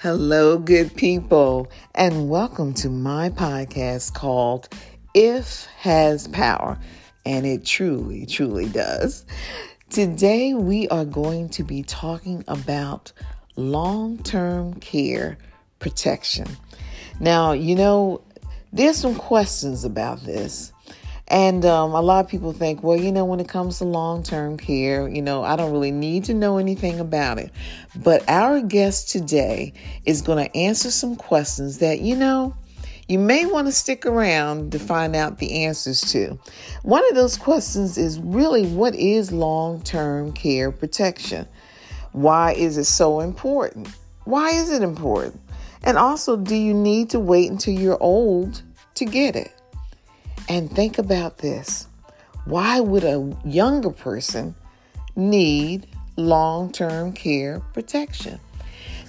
Hello, good people, and welcome to my podcast called If Has Power, and it truly, truly does. Today, we are going to be talking about long term care protection. Now, you know, there's some questions about this. And um, a lot of people think, well, you know, when it comes to long term care, you know, I don't really need to know anything about it. But our guest today is going to answer some questions that, you know, you may want to stick around to find out the answers to. One of those questions is really what is long term care protection? Why is it so important? Why is it important? And also, do you need to wait until you're old to get it? And think about this why would a younger person need long term care protection?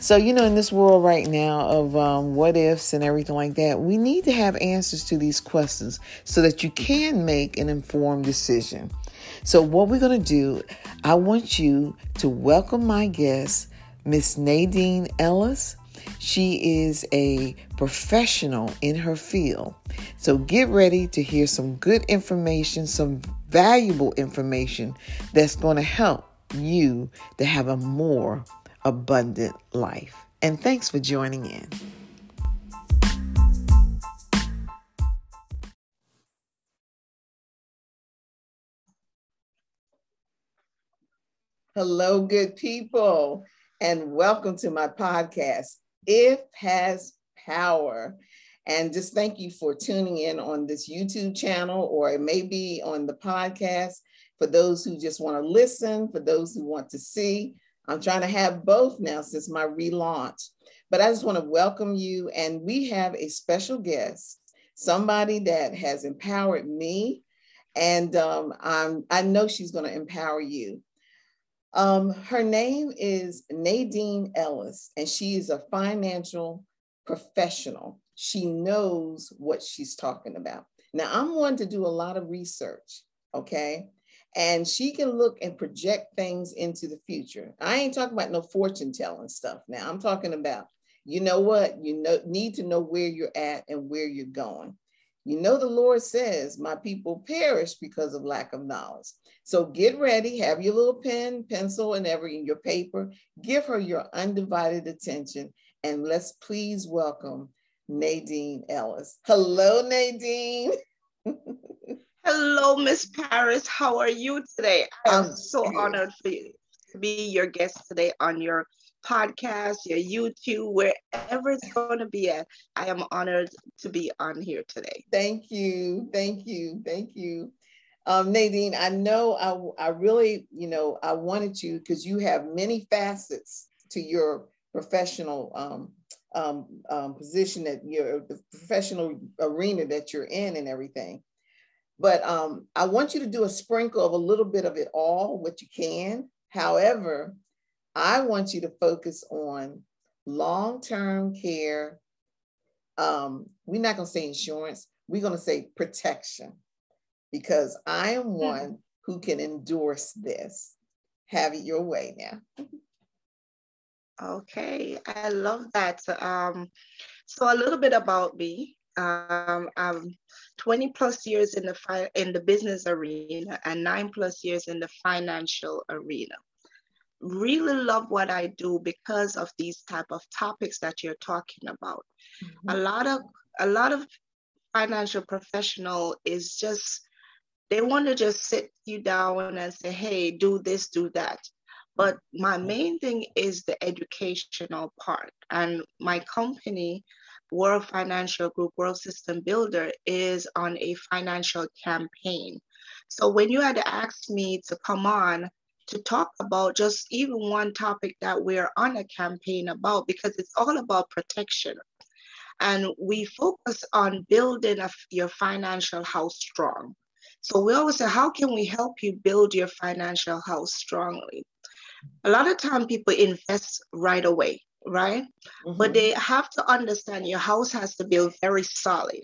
So, you know, in this world right now of um, what ifs and everything like that, we need to have answers to these questions so that you can make an informed decision. So, what we're going to do, I want you to welcome my guest, Miss Nadine Ellis. She is a professional in her field. So get ready to hear some good information, some valuable information that's going to help you to have a more abundant life. And thanks for joining in. Hello, good people, and welcome to my podcast. If has power. And just thank you for tuning in on this YouTube channel, or it may be on the podcast for those who just want to listen, for those who want to see. I'm trying to have both now since my relaunch. But I just want to welcome you. And we have a special guest, somebody that has empowered me. And um, I'm, I know she's going to empower you. Um, her name is Nadine Ellis, and she is a financial professional. She knows what she's talking about. Now, I'm one to do a lot of research, okay? And she can look and project things into the future. I ain't talking about no fortune telling stuff now. I'm talking about, you know what? You know, need to know where you're at and where you're going. You know, the Lord says, My people perish because of lack of knowledge. So get ready, have your little pen, pencil, and every your paper. Give her your undivided attention, and let's please welcome Nadine Ellis. Hello, Nadine. Hello, Miss Paris. How are you today? I am so honored for you to be your guest today on your podcast, your YouTube, wherever it's going to be at. I am honored to be on here today. Thank you. Thank you. Thank you. Um, Nadine, I know I, I really, you know, I wanted you because you have many facets to your professional um, um, um, position that you're the professional arena that you're in and everything. But um, I want you to do a sprinkle of a little bit of it all, what you can. However, I want you to focus on long-term care. Um, we're not going to say insurance. We're going to say protection because I am hmm. one who can endorse this. Have it your way now. Okay, I love that. Um, so a little bit about me. Um, I'm 20 plus years in the fi- in the business arena and nine plus years in the financial arena. Really love what I do because of these type of topics that you're talking about. Mm-hmm. A lot of a lot of financial professional is just they want to just sit you down and say, hey, do this, do that. But my main thing is the educational part. And my company, World Financial Group, World System Builder, is on a financial campaign. So when you had asked me to come on to talk about just even one topic that we're on a campaign about, because it's all about protection. And we focus on building a, your financial house strong. So we always say, how can we help you build your financial house strongly? A lot of time people invest right away, right? Mm-hmm. But they have to understand your house has to be very solid.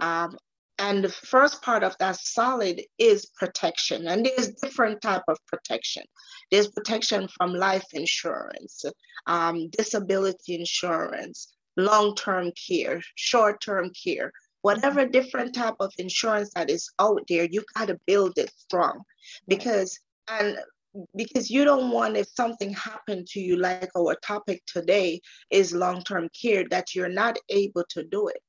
Um, and the first part of that solid is protection and there's different type of protection. There's protection from life insurance um, disability insurance long-term care short-term care whatever different type of insurance that is out there you got to build it strong. Because and because you don't want if something happened to you like our topic today is long-term care that you're not able to do it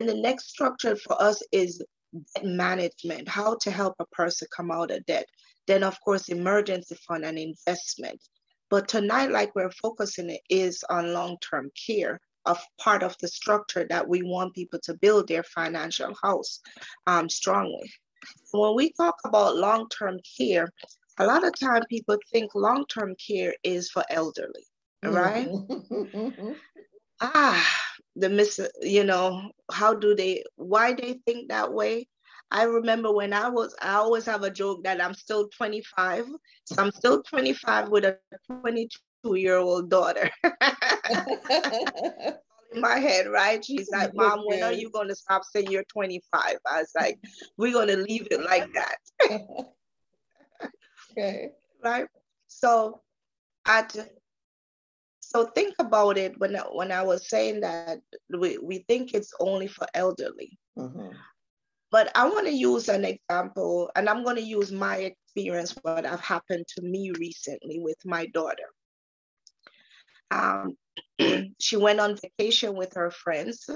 and the next structure for us is debt management how to help a person come out of debt then of course emergency fund and investment but tonight like we're focusing it is on long-term care of part of the structure that we want people to build their financial house um, strongly. When we talk about long-term care, a lot of time people think long-term care is for elderly, right? ah, the miss, you know, how do they, why they think that way? I remember when I was, I always have a joke that I'm still 25. So I'm still 25 with a 22 year old daughter. in my head, right? She's like, Mom, when are you going to stop saying you're 25? I was like, We're going to leave it like that. okay. Right. So, at so think about it when when I was saying that we, we think it's only for elderly. Mm-hmm. But I want to use an example, and I'm going to use my experience, what have happened to me recently with my daughter. Um, she went on vacation with her friends.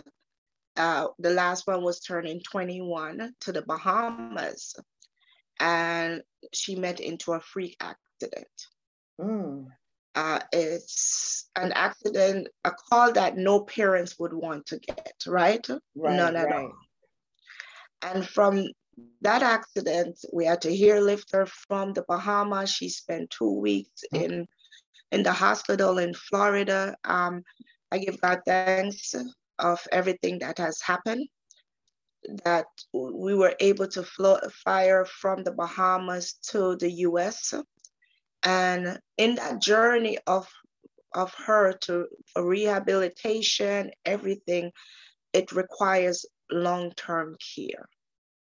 Uh, the last one was turning 21 to the Bahamas, and she met into a freak accident. Mm. Uh, it's an accident, a call that no parents would want to get, right? right None at right. all. And from that accident, we had to airlift her from the Bahamas. She spent two weeks in in the hospital in Florida. Um, I give God thanks of everything that has happened, that we were able to float fire from the Bahamas to the US. And in that journey of, of her to rehabilitation, everything, it requires long-term care.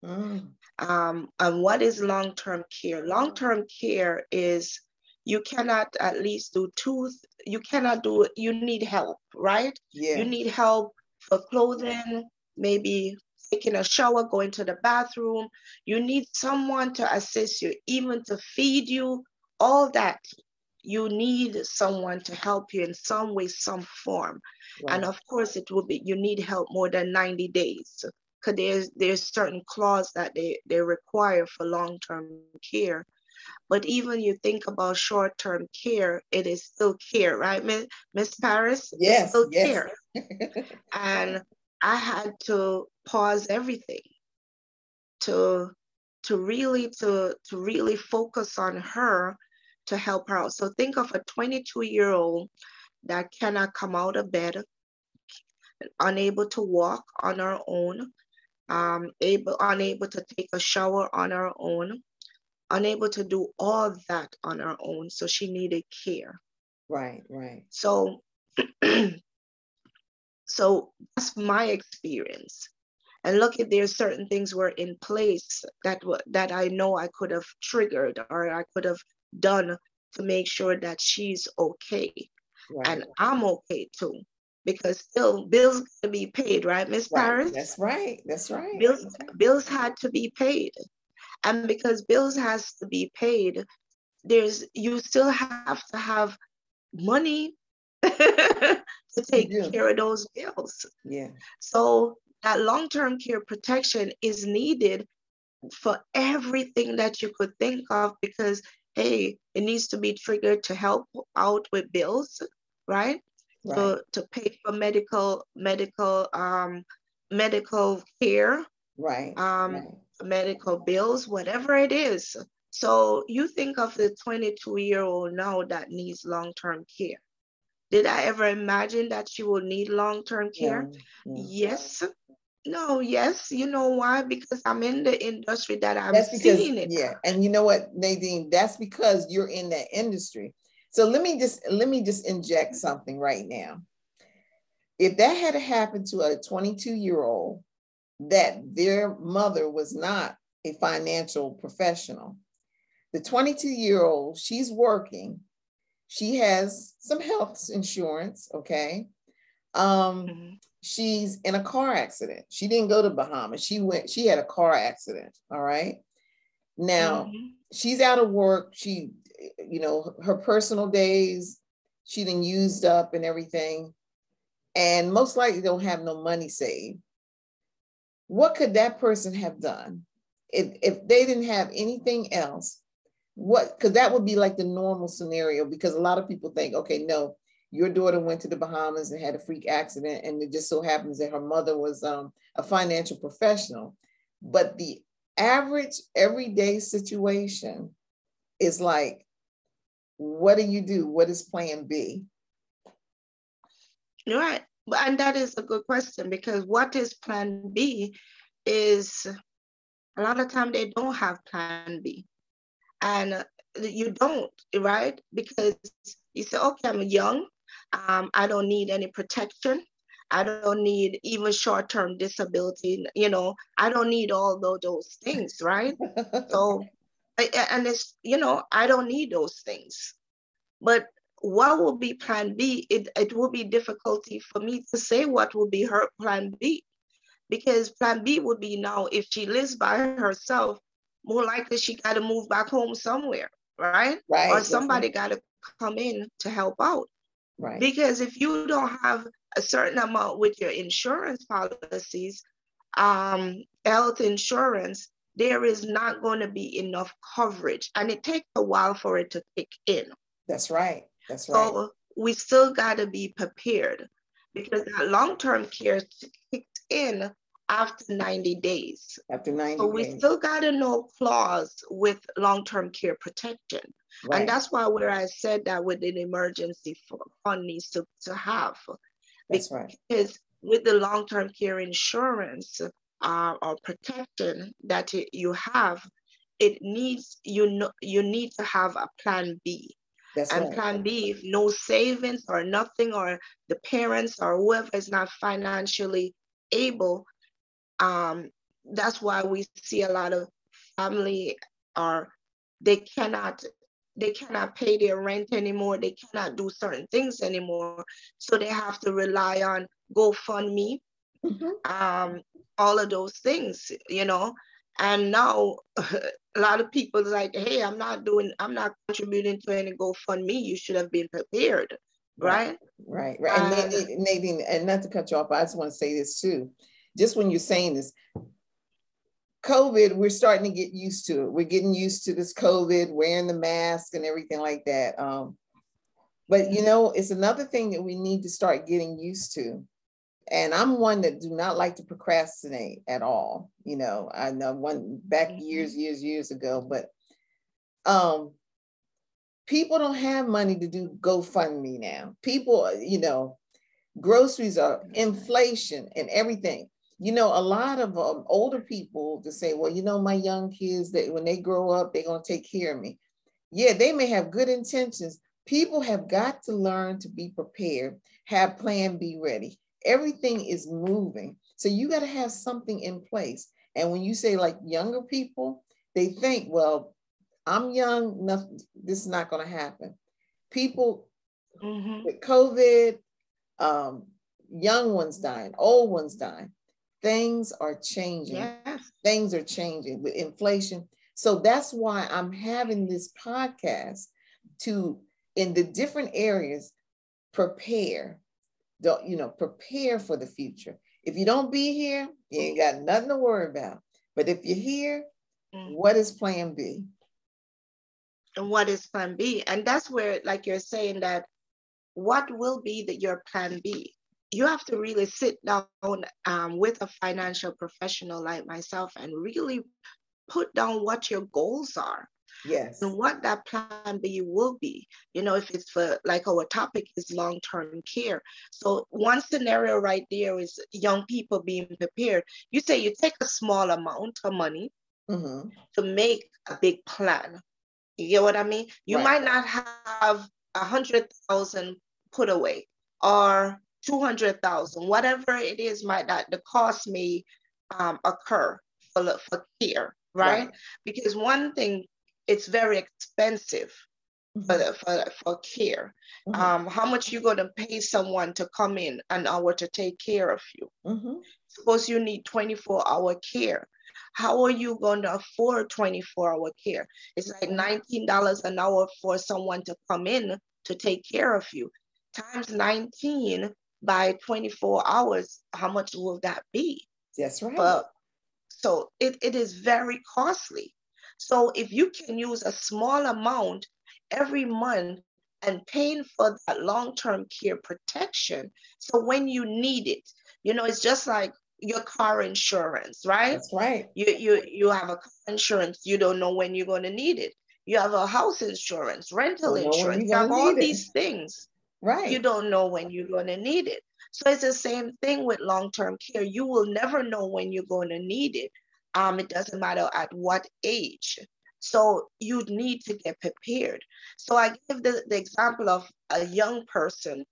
Mm. Um, and what is long-term care? Long-term care is you cannot at least do two you cannot do you need help right yeah you need help for clothing maybe taking a shower going to the bathroom you need someone to assist you even to feed you all that you need someone to help you in some way some form right. and of course it will be you need help more than 90 days because there's there's certain clause that they they require for long-term care but even you think about short-term care, it is still care, right, Miss Paris? Yes, it's still yes. care. and I had to pause everything to to really to to really focus on her to help her out. So think of a 22 year old that cannot come out of bed, unable to walk on her own, um, able unable to take a shower on her own, unable to do all that on her own. So she needed care. Right, right. So, so that's my experience. And look, if there's certain things were in place that that I know I could have triggered or I could have done to make sure that she's okay, right. and I'm okay too because still bills to be paid, right, Miss right. Paris? That's right. That's right. Bills That's right. bills had to be paid. And because bills has to be paid, there's you still have to have money to take care of those bills. Yeah. So that long-term care protection is needed for everything that you could think of because hey, it needs to be triggered to help out with bills, right? right. So to pay for medical medical um medical care. Right. Um right medical bills, whatever it is. So you think of the 22 year old now that needs long term care. Did I ever imagine that she will need long term care? Yeah, yeah. Yes. No, yes. You know why? Because I'm in the industry that I'm that's because, seeing it. Yeah. And you know what, Nadine? That's because you're in that industry. So let me just let me just inject something right now. If that had happened to a 22 year old that their mother was not a financial professional. The 22 year old, she's working. She has some health insurance, okay? Um, mm-hmm. She's in a car accident. She didn't go to Bahamas. She went, she had a car accident, all right? Now, mm-hmm. she's out of work. She, you know, her personal days, she didn't used up and everything. And most likely don't have no money saved. What could that person have done? If, if they didn't have anything else, what because that would be like the normal scenario because a lot of people think okay no your daughter went to the bahamas and had a freak accident and it just so happens that her mother was um, a financial professional. But the average everyday situation is like what do you do? What is plan b? Right. And that is a good question because what is plan b is a lot of time they don't have plan b. And you don't, right? Because you say, okay, I'm young, um, I don't need any protection. I don't need even short-term disability. You know, I don't need all those, those things, right? so, and it's you know, I don't need those things. But what will be Plan B? It it will be difficulty for me to say what will be her Plan B, because Plan B would be now if she lives by herself, more likely she got to move back home somewhere, right? Right. Or somebody got to come in to help out. Right. Because if you don't have a certain amount with your insurance policies, um, health insurance, there is not going to be enough coverage. And it takes a while for it to kick in. That's right. That's right. So we still got to be prepared because that long-term care kicks in after 90 days. After 90 so we days. still got to know clause with long-term care protection. Right. And that's why where I said that with an emergency fund needs to, to have. That's right. Because with the long-term care insurance uh, or protection that you have, it needs you know you need to have a plan B. That's and right. plan B, if no savings or nothing, or the parents or whoever is not financially able, um, that's why we see a lot of family are they cannot they cannot pay their rent anymore. They cannot do certain things anymore. So they have to rely on gofundme mm-hmm. um, all of those things you know? And now a lot of people like hey i'm not doing i'm not contributing to any gofundme. You should have been prepared right. right? Right, right. and nadine, nadine and not to cut you off i just want to say this too just when you're saying this, COVID, we're starting to get used to it. We're getting used to this COVID, wearing the mask and everything like that. Um, but you know, it's another thing that we need to start getting used to. And I'm one that do not like to procrastinate at all. You know, I know one back mm-hmm. years, years, years ago, but um, people don't have money to do GoFundMe now. People, you know, groceries are inflation and everything you know, a lot of um, older people to say, well, you know, my young kids that when they grow up, they're going to take care of me. Yeah, they may have good intentions. People have got to learn to be prepared, have plan B ready. Everything is moving. So you got to have something in place. And when you say like younger people, they think, well, I'm young, nothing, this is not going to happen. People mm-hmm. with COVID, um, young ones dying, old ones dying things are changing. Yes. Things are changing with inflation. So that's why I'm having this podcast to, in the different areas, prepare. Don't, you know, prepare for the future. If you don't be here, you ain't got nothing to worry about. But if you're here, mm. what is plan B? And what is plan B? And that's where, like you're saying, that what will be the, your plan B? You have to really sit down um, with a financial professional like myself and really put down what your goals are yes. and what that plan b will be. You know if it's for like our topic is long-term care. So one scenario right there is young people being prepared. You say you take a small amount of money mm-hmm. to make a big plan. You get what i mean? You right. might not have a hundred thousand put away or 200,000, whatever it is, might not, the cost may um, occur for, for care, right? right? Because one thing, it's very expensive for, the, for, for care. Mm-hmm. Um, how much you going to pay someone to come in an hour to take care of you? Mm-hmm. Suppose you need 24 hour care. How are you going to afford 24 hour care? It's like $19 an hour for someone to come in to take care of you. Times 19 by 24 hours, how much will that be? That's right. But, so it, it is very costly. So if you can use a small amount every month and paying for that long-term care protection. So when you need it, you know, it's just like your car insurance, right? That's right. You you you have a car insurance, you don't know when you're going to need it. You have a house insurance, rental insurance, you have all these things. Right. You don't know when you're going to need it. So it's the same thing with long-term care. You will never know when you're going to need it. Um, it doesn't matter at what age. So you need to get prepared. So I give the, the example of a young person.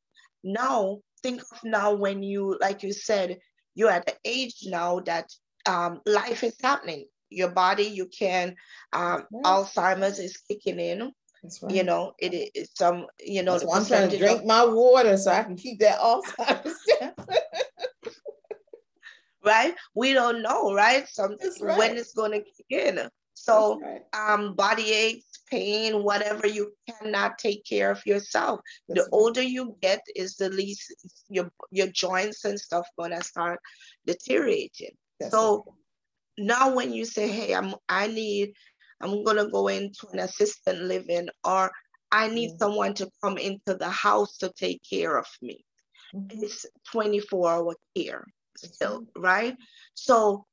Now, think of now when you, like you said, you're at the age now that um, life is happening. Your body, you can, um, right. Alzheimer's is kicking in. Right. You know, it is some, you know, I'm trying to drink of, my water so I can keep that Alzheimer's right? We don't know, right? Some right. when it's going to kick in. So, right. um, body aches, pain, whatever you cannot take care of yourself. That's the older you get, is the least your your joints and stuff gonna start deteriorating. That's so now, when you say, "Hey, I'm I need, I'm gonna go into an assistant living," or I need mm-hmm. someone to come into the house to take care of me. Mm-hmm. It's 24 hour care still, right? So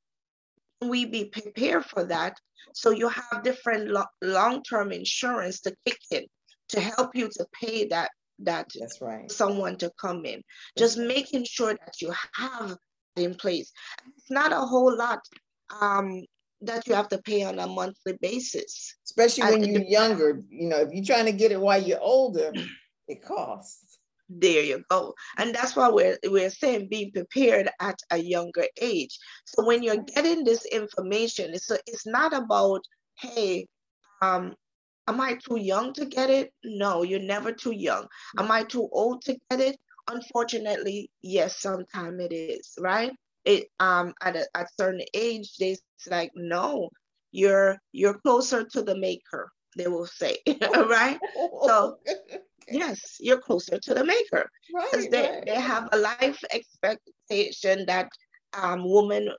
we be prepared for that so you have different lo- long-term insurance to kick in to help you to pay that that that's right someone to come in just making sure that you have in place it's not a whole lot um that you have to pay on a monthly basis. Especially when you're younger you know if you're trying to get it while you're older it costs. There you go. And that's why we're we're saying being prepared at a younger age. So when you're getting this information it's a, it's not about hey um am i too young to get it? No you're never too young. Am i too old to get it? Unfortunately yes sometimes it is right it um at a at certain age they like no you're you're closer to the maker they will say right so yes, you're closer to the maker. Right, they, right. they have a life expectation that um, woman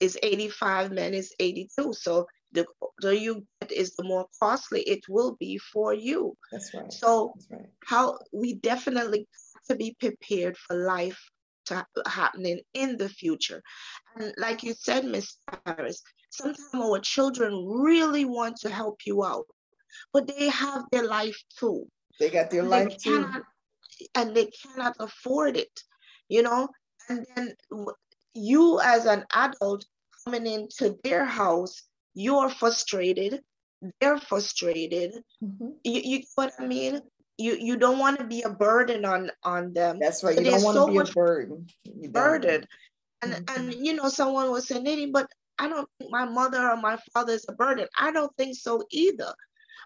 is 85, men is 82. So the older you get is the more costly it will be for you. That's right. So That's right. how we definitely to be prepared for life happening in the future. And like you said, Miss Paris, sometimes our children really want to help you out, but they have their life too. They got their life too. Cannot, and they cannot afford it, you know? And then you as an adult coming into their house, you're frustrated, they're frustrated. Mm-hmm. You, you know what I mean? You you don't want to be a burden on on them. That's right. You don't want so to be a burden. Burden. And mm-hmm. and you know, someone was saying, Nitty, but I don't think my mother or my father is a burden. I don't think so either.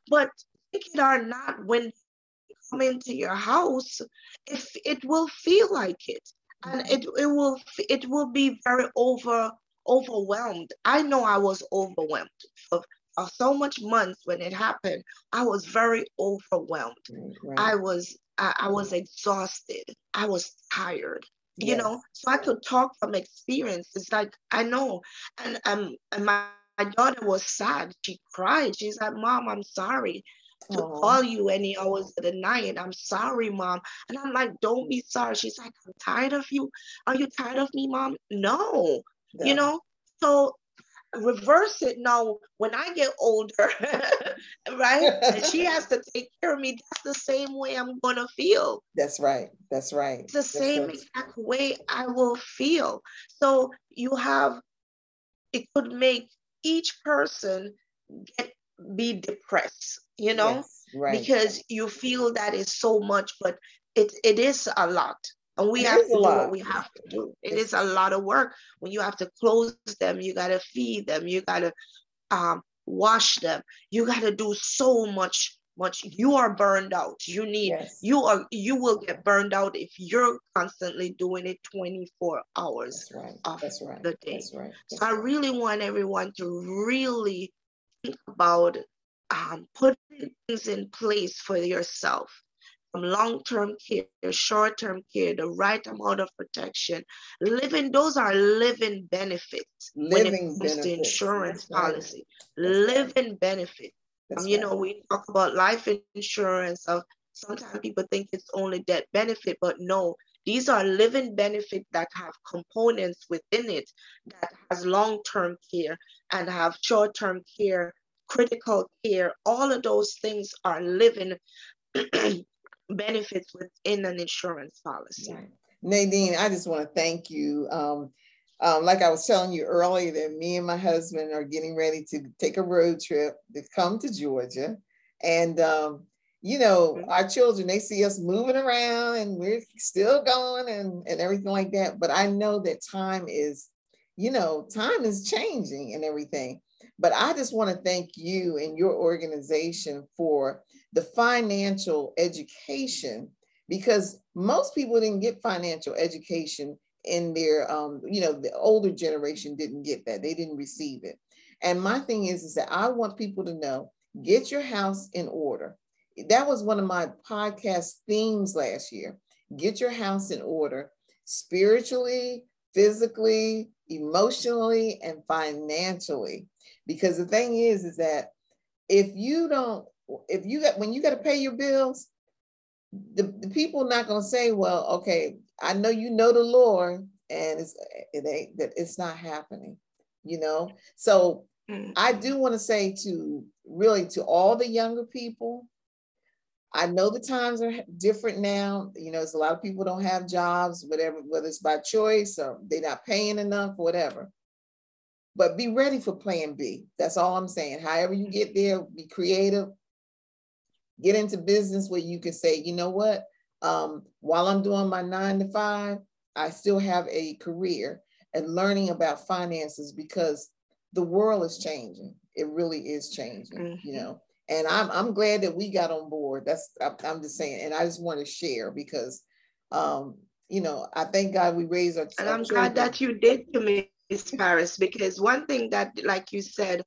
But it or not, when you come into your house, if it will feel like it, and mm-hmm. it it will it will be very over overwhelmed. I know I was overwhelmed for, so much months when it happened. I was very overwhelmed. Right. I was I, I, was exhausted. I was tired. Yes. You know, so I could talk from experience. It's like I know, and um, and my, my daughter was sad. She cried. She's like, "Mom, I'm sorry." to Aww. call you any hours of the night. I'm sorry, mom. And I'm like, don't be sorry. She's like, I'm tired of you. Are you tired of me, mom? No. Yeah. You know, so reverse it now when I get older, right? and she has to take care of me. That's the same way I'm gonna feel. That's right. That's right. It's the That's same exact way I will feel. So you have it could make each person get be depressed you know, yes, right. because you feel that is so much, but it, it is a lot. And we it have to do what we have to do. It's, a lot of work when you have to close them, you got to feed them, you got to um, wash them, you got to do so much much you are burned out you need yes. you are you will get burned out if you're constantly doing it 24 hours That's right. of That's right. the day That's right. That's so i really want everyone to really think about um, putting things in place for yourself long-term care short-term care the right amount of protection living those are living benefits living when it comes benefits. to insurance That's policy right. living right. benefits um, you know, we talk about life insurance. Of sometimes people think it's only death benefit, but no, these are living benefits that have components within it that has long-term care and have short-term care, critical care. All of those things are living benefits within an insurance policy. Right. Nadine, I just want to thank you. Um, um, like I was telling you earlier, that me and my husband are getting ready to take a road trip to come to Georgia. And, um, you know, mm-hmm. our children, they see us moving around and we're still going and, and everything like that. But I know that time is, you know, time is changing and everything. But I just want to thank you and your organization for the financial education because most people didn't get financial education in their um, you know the older generation didn't get that. They didn't receive it. And my thing is is that i want people to know get your house in order. That was one of my podcast themes last year. Get your house in order spiritually physically emotionally and financially because the thing is is that if you don't if you got when you got to pay your bills the, the people not going to say well okay I know you know the Lord, and it's it ain't that it's not happening, you know. So mm. I do want to say to really to all the younger people, I know the times are different now. You know, it's a lot of people don't have jobs, whatever, whether it's by choice or they're not paying enough, whatever. But be ready for plan B. That's all I'm saying. However, you get there, be creative, get into business where you can say, you know what, um, while I'm doing my nine to five, I still have a career and learning about finances because the world is changing. It really is changing, mm-hmm. you know. And I'm I'm glad that we got on board. That's I'm just saying, and I just want to share because, um, you know, I thank God we raised our. And I'm glad that you did to Miss Paris, because one thing that, like you said,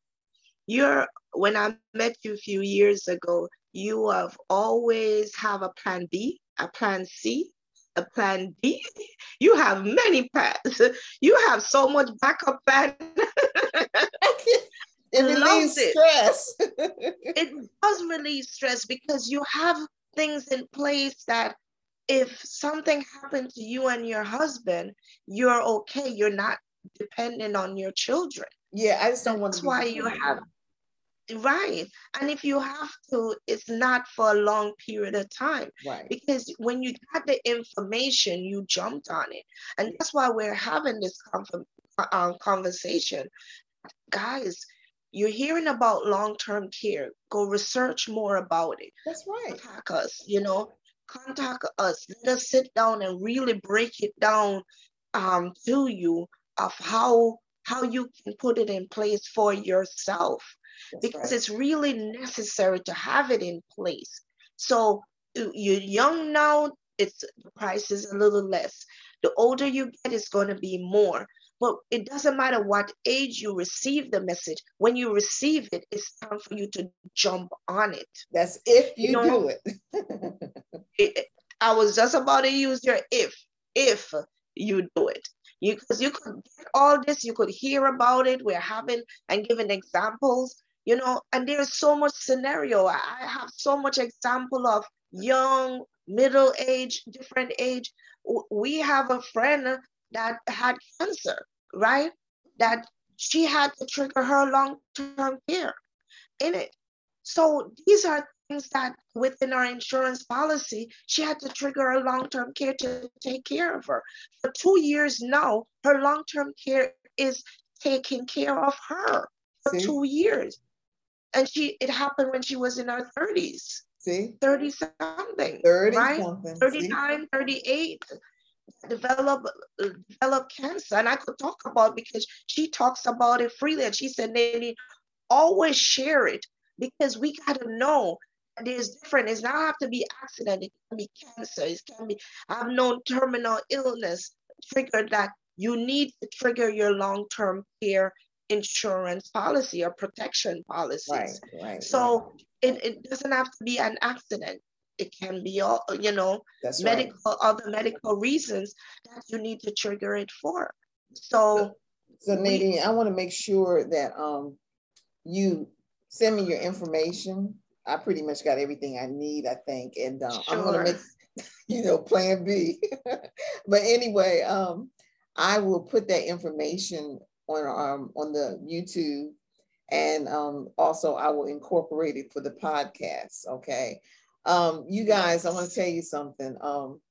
you're when I met you a few years ago, you have always have a plan B a plan C, a plan D. You have many plans. You have so much backup plan. it relieves it. stress. it does relieve stress because you have things in place that if something happened to you and your husband, you're okay. You're not dependent on your children. Yeah, I just don't want to. That's why you have Right. And if you have to, it's not for a long period of time. Right. Because when you got the information, you jumped on it. And that's why we're having this uh, conversation. Guys, you're hearing about long-term care. Go research more about it. That's right. Contact us, you know, contact us. Let us sit down and really break it down um, to you of how how you can put it in place for yourself that's because right. it's really necessary to have it in place. So you're young now, it's the price is a little less. The older you get, it's going to be more. But it doesn't matter what age you receive the message. When you receive it, it's time for you to jump on it. That's if you, you know, do it. it. I was just about to use your if, if you do it. You because you could get all this, you could hear about it. We're having and giving examples, you know, and there's so much scenario. I have so much example of young, middle age, different age. We have a friend that had cancer, right? That she had to trigger her long-term care in it. So these are things that within our insurance policy, she had to trigger a long-term care to take care of her. For two years now, her long-term care is taking care of her for See? two years and she it happened when she was in her 30s see 30 something 30 right something 39 38 develop develop cancer. And I could talk about because she talks about it freely. And she said, Nadine, always share it because we gotta know there's different. It's not have to be accident. It can be cancer. It can be I've known terminal illness trigger that you need to trigger your long-term care insurance policy or protection policies. Right, right, so right. It, it doesn't have to be an accident. It can be all, you know, That's medical, right. other medical reasons that you need to trigger it for. So, so Nadine, we, I want to make sure that um you send me your information. I pretty much got everything I need, I think, and uh, sure. I'm gonna make you know Plan B. but anyway, um, I will put that information on um on the YouTube, and um, also I will incorporate it for the podcast. Okay, um, you guys, I want to tell you something. Um,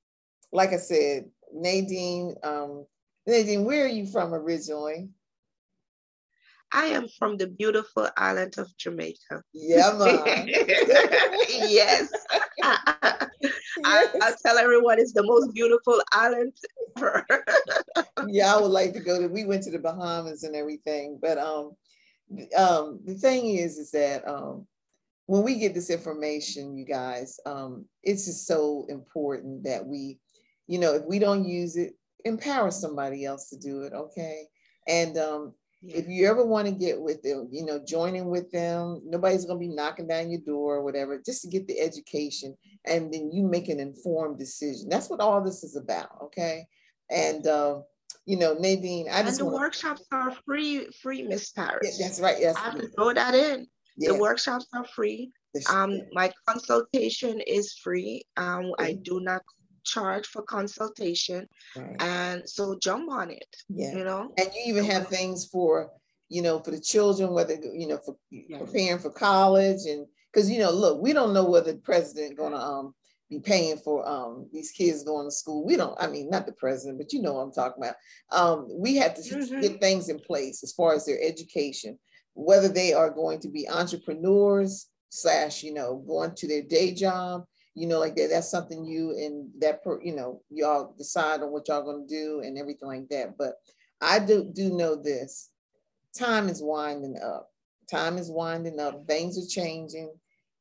like I said, Nadine, um, Nadine, where are you from originally? I am from the beautiful island of Jamaica. Yeah, yes. I, will tell everyone it's the most beautiful island ever. yeah, I would like to go to. We went to the Bahamas and everything, but um, um, the thing is, is that um, when we get this information, you guys, um, it's just so important that we, you know, if we don't use it, empower somebody else to do it. Okay, and um, if you ever want to get with them, you know, joining with them, nobody's going to be knocking down your door or whatever, just to get the education and then you make an informed decision. That's what all this is about. Okay. And, uh, you know, Nadine, I just and the wanna... workshops are free, free, Miss Paris. Yeah, that's right. Yes, I have to throw that in. Yeah. The workshops are free. Um, my consultation is free. Um, I do not charge for consultation. Right. And so jump on it. Yeah. You know? And you even have things for, you know, for the children, whether, you know, for yes. preparing for college and because you know, look, we don't know whether the president gonna um be paying for um these kids going to school. We don't, I mean, not the president, but you know what I'm talking about. Um, we have to mm-hmm. get things in place as far as their education, whether they are going to be entrepreneurs slash, you know, going to their day job you know, like that, that's something you and that, per, you know, y'all decide on what y'all gonna do and everything like that. But I do do know this, time is winding up. Time is winding up. Things are changing,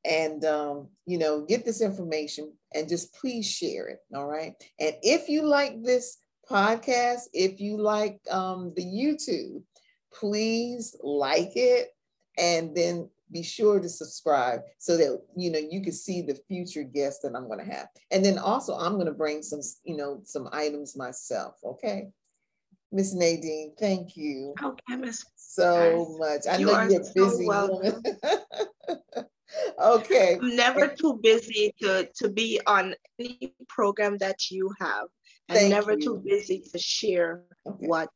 and um, you know, get this information and just please share it. All right. And if you like this podcast, if you like um, the YouTube, please like it and then be sure to subscribe so that you know you can see the future guests that I'm going to have. And then also I'm going to bring some you know some items myself, okay? Miss Nadine, thank you. Oh, okay, Miss. So much. I you know you're busy woman. okay. I'm never too busy to to be on any program that you have. And thank never you. too busy to share okay. what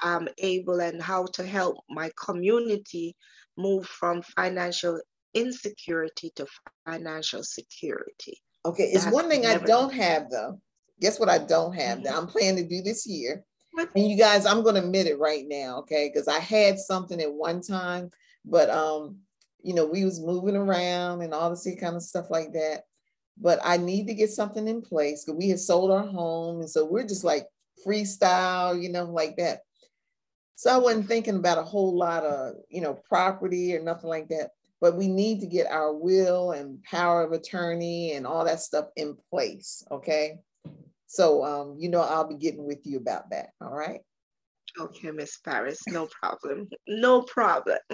I'm able and how to help my community move from financial insecurity to financial security. Okay, it's That's one thing I don't have though. Guess what I don't have mm-hmm. that I'm planning to do this year. And you guys, I'm going to admit it right now, okay? Because I had something at one time, but um, you know, we was moving around and all this kind of stuff like that. But I need to get something in place because we had sold our home, and so we're just like freestyle, you know, like that. So I wasn't thinking about a whole lot of, you know, property or nothing like that. But we need to get our will and power of attorney and all that stuff in place. Okay. So, um, you know, I'll be getting with you about that. All right. Okay, Miss Paris, no problem. No problem.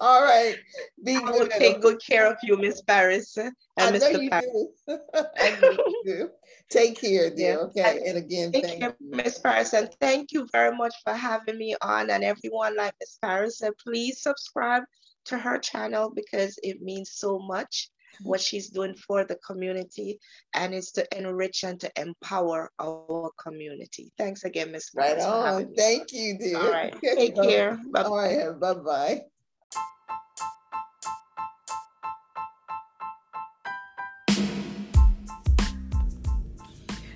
All right. Be I will take good care of you, Miss Paris. And I Mr. know you Paris. do. I know you do. Take care, dear. Yeah. Okay. And again, thank you. Miss Paris. And thank you very much for having me on. And everyone, like Miss Paris said, please subscribe to her channel because it means so much what she's doing for the community and it's to enrich and to empower our community. Thanks again, Miss. Right on. Thank you, dear. All right. Take care. Bye. All right. Bye bye.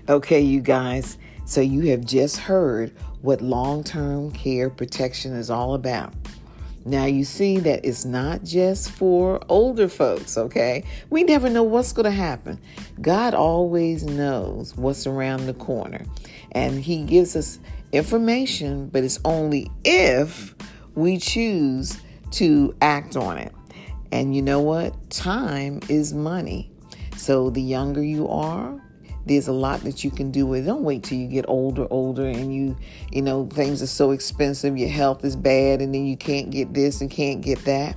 Okay, you guys, so you have just heard what long term care protection is all about. Now, you see that it's not just for older folks, okay? We never know what's going to happen. God always knows what's around the corner, and He gives us information, but it's only if we choose to act on it. And you know what? Time is money. So the younger you are, there's a lot that you can do with it. Don't wait till you get older, older, and you, you know, things are so expensive, your health is bad, and then you can't get this and can't get that.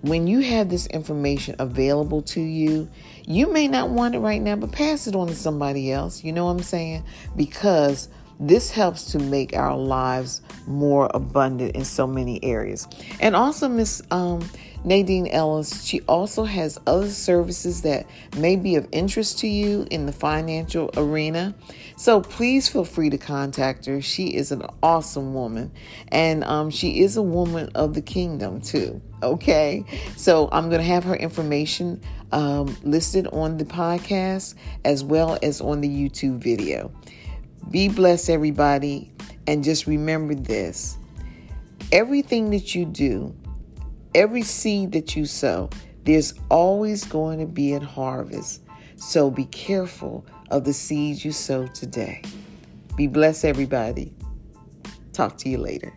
When you have this information available to you, you may not want it right now, but pass it on to somebody else. You know what I'm saying? Because this helps to make our lives more abundant in so many areas. And also, Miss um, Nadine Ellis, she also has other services that may be of interest to you in the financial arena. So please feel free to contact her. She is an awesome woman, and um, she is a woman of the kingdom too. Okay, so I'm going to have her information um, listed on the podcast as well as on the YouTube video. Be blessed, everybody, and just remember this everything that you do every seed that you sow, there's always going to be a harvest. So be careful of the seeds you sow today. Be blessed, everybody. Talk to you later.